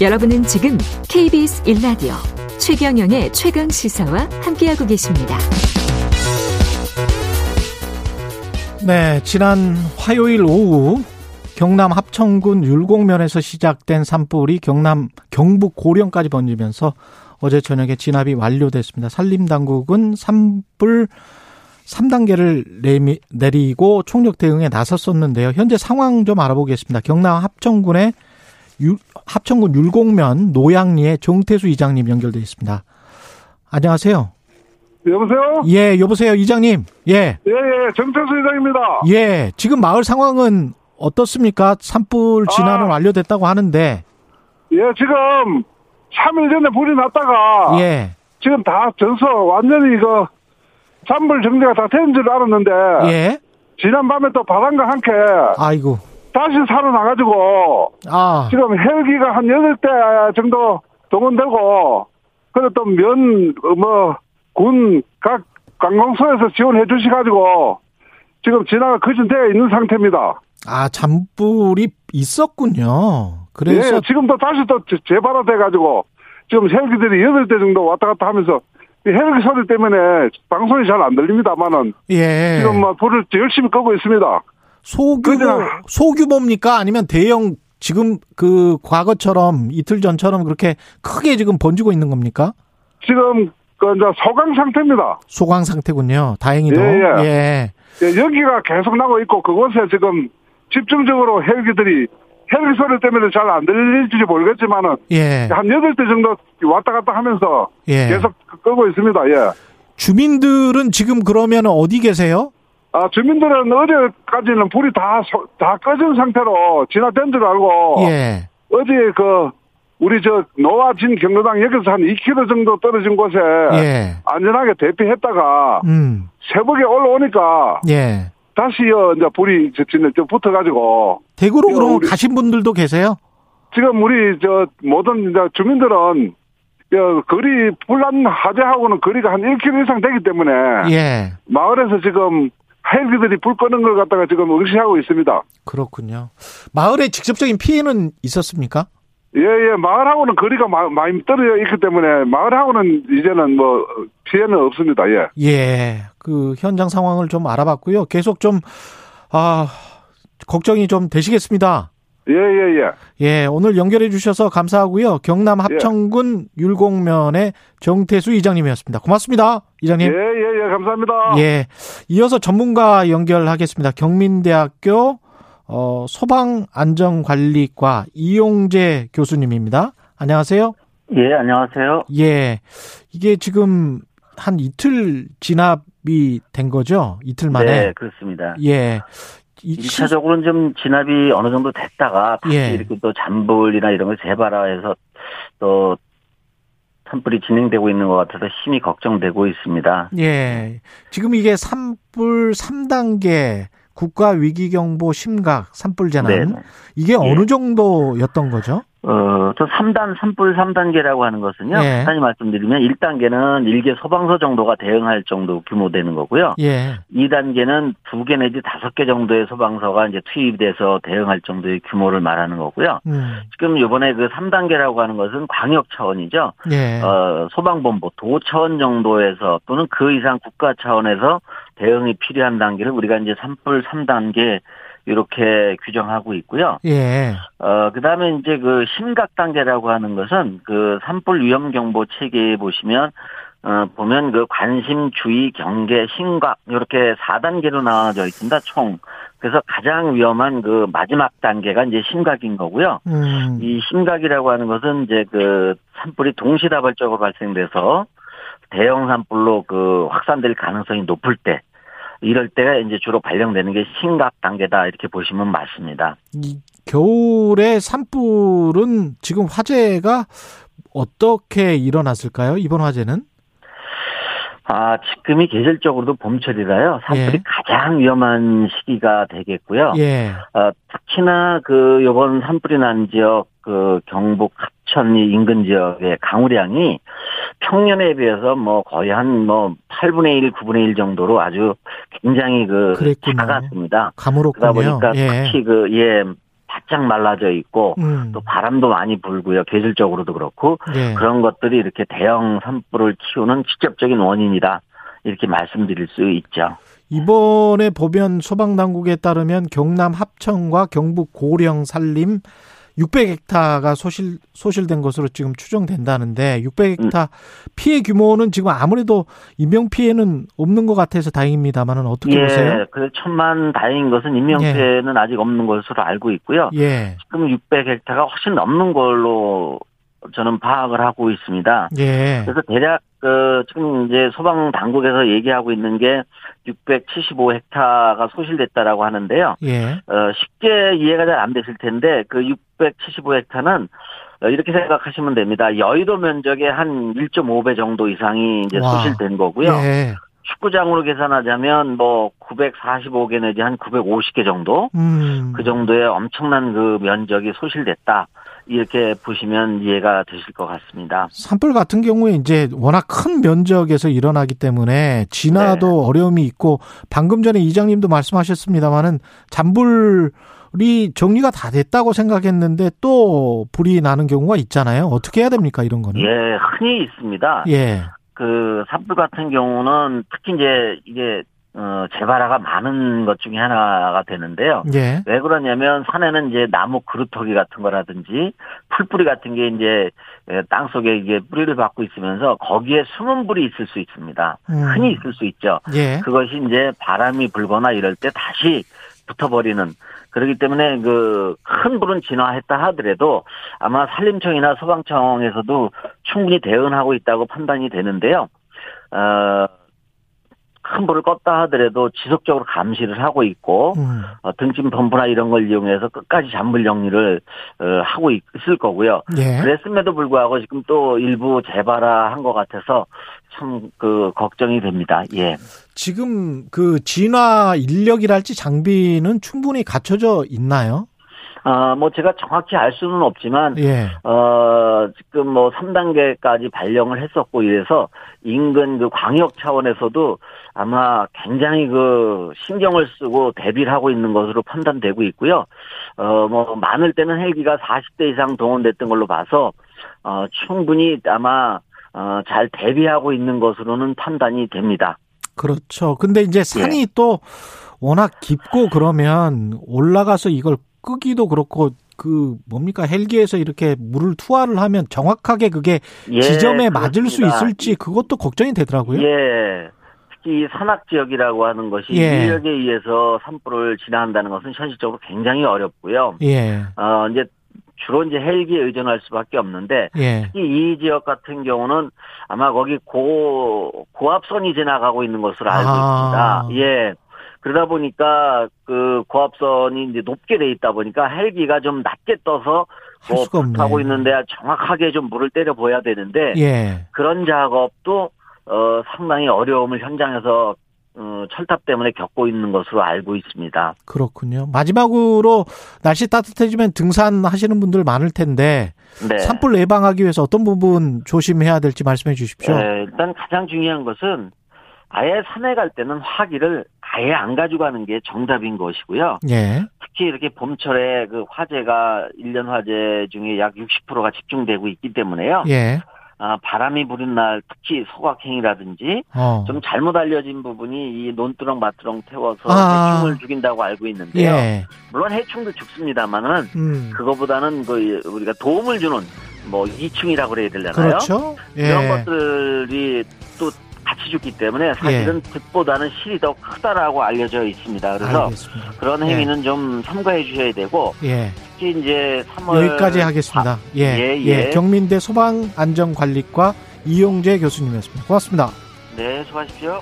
여러분은 지금 KBS 1라디오 최경영의 최강 시사와 함께하고 계십니다. 네, 지난 화요일 오후 경남 합천군 율곡면에서 시작된 산불이 경남 경북 고령까지 번지면서 어제 저녁에 진압이 완료됐습니다. 산림당국은 산불 3단계를 내리고 총력 대응에 나섰었는데요. 현재 상황 좀 알아보겠습니다. 경남 합천군의 합천군 율곡면 노양리의 정태수 이장님 연결돼 있습니다. 안녕하세요. 여보세요? 예, 여보세요, 이장님. 예. 예, 예, 정태수 이장입니다. 예, 지금 마을 상황은 어떻습니까? 산불 진화는 아, 완료됐다고 하는데. 예, 지금 3일 전에 불이 났다가. 예. 지금 다 져서 완전히 이거 산불 정리가 다 된 줄 알았는데. 예. 지난 밤에 또 바람과 함께. 아이고. 다시 살아나가지고. 아. 지금 헬기가 한 8대 정도 동원되고. 그래 또 면, 뭐, 군, 각 관광소에서 지원해 주셔가지고. 지금 진화가 거진되어 있는 상태입니다. 아, 잔불이 있었군요. 그래서. 예, 지금도 다시 또 재발화돼 가지고. 지금 헬기들이 8대 정도 왔다 갔다 하면서 헬기 소리 때문에 방송이 잘 안 들립니다만은 예. 지금 뭐 불을 열심히 끄고 있습니다. 소규모 소규모입니까? 아니면 대형 지금 그 과거처럼 이틀 전처럼 그렇게 크게 지금 번지고 있는 겁니까? 지금 그 이제 소강 상태입니다. 소강 상태군요. 다행히도. 예, 예. 예. 예, 여기가 계속 나고 있고 그곳에 지금 집중적으로 헬기들이 헬기 소리 때문에 잘 안 들릴지 모르겠지만은 예. 한 여덟 대 정도 왔다 갔다 하면서 예. 계속 끄고 있습니다. 예. 주민들은 지금 그러면 어디 계세요? 아, 주민들은 어제까지는 불이 다, 다 꺼진 상태로 진화된 줄 알고. 예. 어제 그, 우리 저, 노아진 경로당 여기서 한 2km 정도 떨어진 곳에. 예. 안전하게 대피했다가. 음. 새벽에 올라오니까. 예. 다시요, 이제 불이 진짜 붙어가지고. 대구로 그럼 가신 분들도 계세요? 지금 우리 저, 모든 이제 주민들은 거리 불난 하재하고는 거리가 한 1km 이상 되기 때문에 예. 마을에서 지금 헬기들이 불 끄는 걸 갖다가 지금 응시하고 있습니다. 그렇군요. 마을에 직접적인 피해는 있었습니까? 예, 예, 마을하고는 거리가 많이 떨어져 있기 때문에 마을하고는 이제는 뭐 피해는 없습니다. 예. 예. 그 현장 상황을 좀 알아봤고요. 계속 좀, 아, 걱정이 좀 되시겠습니다. 예, 예, 예. 예, 오늘 연결해 주셔서 감사하고요. 경남 합천군 예. 율곡면의 정태수 이장님이었습니다. 고맙습니다. 이장님. 예, 예, 예, 감사합니다. 예. 이어서 전문가 연결하겠습니다. 경민대학교 어, 소방안전관리과 이용재 교수님입니다. 안녕하세요. 예, 안녕하세요. 예. 이게 지금 한 이틀 진압이 된 거죠? 이틀 만에. 네, 그렇습니다. 예. 1차적으로는 좀 진압이 어느 정도 됐다가 다시 예. 이렇게 또 잔불이나 이런 걸 재발화해서 또 산불이 진행되고 있는 것 같아서 심히 걱정되고 있습니다. 예. 지금 이게 산불 3단계 국가 위기 경보 심각 산불 재난 네. 이게 어느 정도였던 거죠? 어, 저 3단, 산불 3단계라고 하는 것은요. 예. 간단히 말씀드리면 1단계는 일개 소방서 정도가 대응할 정도 규모 되는 거고요. 예. 2단계는 두개 내지 다섯 개 정도의 소방서가 이제 투입돼서 대응할 정도의 규모를 말하는 거고요. 음. 지금 요번에 그 3단계라고 하는 것은 광역 차원이죠. 예. 어, 소방본부 도 차원 정도에서 또는 그 이상 국가 차원에서 대응이 필요한 단계를 우리가 이제 산불 3단계 이렇게 규정하고 있고요. 예. 어, 그 다음에 이제 그 심각 단계라고 하는 것은 그 산불 위험 경보 체계에 보시면 어, 보면 그 관심, 주의, 경계, 심각 이렇게 4단계로 나눠져 있습니다. 총. 그래서 가장 위험한 그 마지막 단계가 이제 심각인 거고요. 음. 이 심각이라고 하는 것은 이제 그 산불이 동시다발적으로 발생돼서 대형 산불로 그 확산될 가능성이 높을 때 이럴 때가 이제 주로 발령되는 게 심각 단계다 이렇게 보시면 맞습니다. 이 겨울에 산불은 지금 화재가 어떻게 일어났을까요? 이번 화재는? 아, 지금이 계절적으로도 봄철이라요. 산불이 예. 가장 위험한 시기가 되겠고요. 예. 어, 특히나 그 요번 산불이 난 지역 그 경북 합천 인근 지역의 강우량이 평년에 비해서 뭐 거의 한 뭐 8분의 1, 9분의 1 정도로 아주 굉장히 그 그랬군요. 작았습니다. 그러다 보니까 예. 특히 그, 예, 바짝 말라져 있고 음. 또 바람도 많이 불고요. 계절적으로도 그렇고 예. 그런 것들이 이렇게 대형 산불을 키우는 직접적인 원인이다. 이렇게 말씀드릴 수 있죠. 이번에 보면 소방당국에 따르면 경남 합천과 경북 고령 산림 600헥타가 소실 소실된 것으로 지금 추정된다는데 600헥타 피해 규모는 지금 아무래도 인명 피해는 없는 것 같아서 다행입니다만은 어떻게 보세요? 예, 그 천만 다행인 것은 인명 피해는 아직 없는 것으로 알고 있고요. 예. 지금 600헥타가 훨씬 넘는 걸로 저는 파악을 하고 있습니다. 예. 그래서 대략 그 지금 이제 소방 당국에서 얘기하고 있는 게 675헥타가 소실됐다라고 하는데요. 예. 어, 쉽게 이해가 잘 안 되실 텐데 그 675헥타는 어, 이렇게 생각하시면 됩니다. 여의도 면적의 한 1.5배 정도 이상이 이제 와. 소실된 거고요. 예. 축구장으로 계산하자면 뭐 945개 내지 한 950개 정도 음. 그 정도의 엄청난 그 면적이 소실됐다. 이렇게 보시면 이해가 되실 것 같습니다. 산불 같은 경우에 이제 워낙 큰 면적에서 일어나기 때문에 진화도 네. 어려움이 있고 방금 전에 이장님도 말씀하셨습니다마는 잔불이 정리가 다 됐다고 생각했는데 또 불이 나는 경우가 있잖아요. 어떻게 해야 됩니까 이런 거는? 예, 흔히 있습니다. 예. 그 산불 같은 경우는 특히 이제 이게 어 재발화가 많은 것 중에 하나가 되는데요. 예. 왜 그러냐면 산에는 이제 나무 그루터기 같은 거라든지 풀뿌리 같은 게 이제 예, 땅 속에 이게 뿌리를 받고 있으면서 거기에 숨은 불이 있을 수 있습니다. 음. 흔히 있을 수 있죠. 예. 그것이 이제 바람이 불거나 이럴 때 다시 붙어버리는 그렇기 때문에 그 큰 불은 진화했다 하더라도 아마 산림청이나 소방청에서도 충분히 대응하고 있다고 판단이 되는데요. 어, 큰 불을 껐다 하더라도 지속적으로 감시를 하고 있고 음. 어, 등짐 펌프나 이런 걸 이용해서 끝까지 잔불 정리를 어, 하고 있- 있을 거고요. 예. 그랬음에도 불구하고 지금 또 일부 재발화한 것 같아서 참 그 걱정이 됩니다. 예. 지금 그 진화 인력이랄지 장비는 충분히 갖춰져 있나요? 아, 뭐 제가 정확히 알 수는 없지만 예. 어, 지금 뭐 3단계까지 발령을 했었고 이래서 인근 그 광역 차원에서도 아마 굉장히 그 신경을 쓰고 대비를 하고 있는 것으로 판단되고 있고요. 어, 뭐 많을 때는 헬기가 40대 이상 동원됐던 걸로 봐서 어, 충분히 아마 어, 잘 대비하고 있는 것으로는 판단이 됩니다. 그렇죠. 근데 이제 산이 예. 또 워낙 깊고 그러면 올라가서 이걸 끄기도 그렇고 그 뭡니까 헬기에서 이렇게 물을 투하를 하면 정확하게 그게 예, 지점에 맞을 수 그렇습니다. 있을지 그것도 걱정이 되더라고요. 예. 특히 이 산악 지역이라고 하는 것이 예. 인력에 의해서 산불을 진화한다는 것은 현실적으로 굉장히 어렵고요. 예. 어, 이제 주로 이제 헬기에 의존할 수밖에 없는데 예. 특히 이 지역 같은 경우는 아마 거기 고 고압선이 지나가고 있는 것으로 알고 아. 있습니다. 예. 그러다 보니까 그 고압선이 이제 높게 돼 있다 보니까 헬기가 좀 낮게 떠서 없네. 하고 있는데 정확하게 좀 물을 때려 보야 되는데 예. 그런 작업도 어 상당히 어려움을 현장에서 어, 철탑 때문에 겪고 있는 것으로 알고 있습니다. 그렇군요. 마지막으로 날씨 따뜻해지면 등산하시는 분들 많을 텐데 네. 산불 예방하기 위해서 어떤 부분 조심해야 될지 말씀해 주십시오. 네, 일단 가장 중요한 것은 아예 산에 갈 때는 화기를 아예 안 가져가는 게 정답인 것이고요. 예. 특히 이렇게 봄철에 그 화재가 일년 화재 중에 약 60%가 집중되고 있기 때문에요. 예. 아, 바람이 부는 날 특히 소각행이라든지 어. 좀 잘못 알려진 부분이 이 논두렁 마두렁 태워서 아. 해충을 죽인다고 알고 있는데요. 예. 물론 해충도 죽습니다만은 음. 그거보다는 그 우리가 도움을 주는 뭐 이충이라고 그래야 되려나요? 그렇죠. 예. 이런 것들이 또 죽기 때문에 사실은 득보다는 실이 더 크다라고 알려져 있습니다. 그래서 알겠습니다. 그런 행위는 좀 삼가해 주셔야 되고 예. 특히 이제 3월 여기까지 하겠습니다. 예. 예, 예. 예. 경민대 소방안전관리과 이용재 교수님이었습니다. 고맙습니다. 네, 수고하십시오.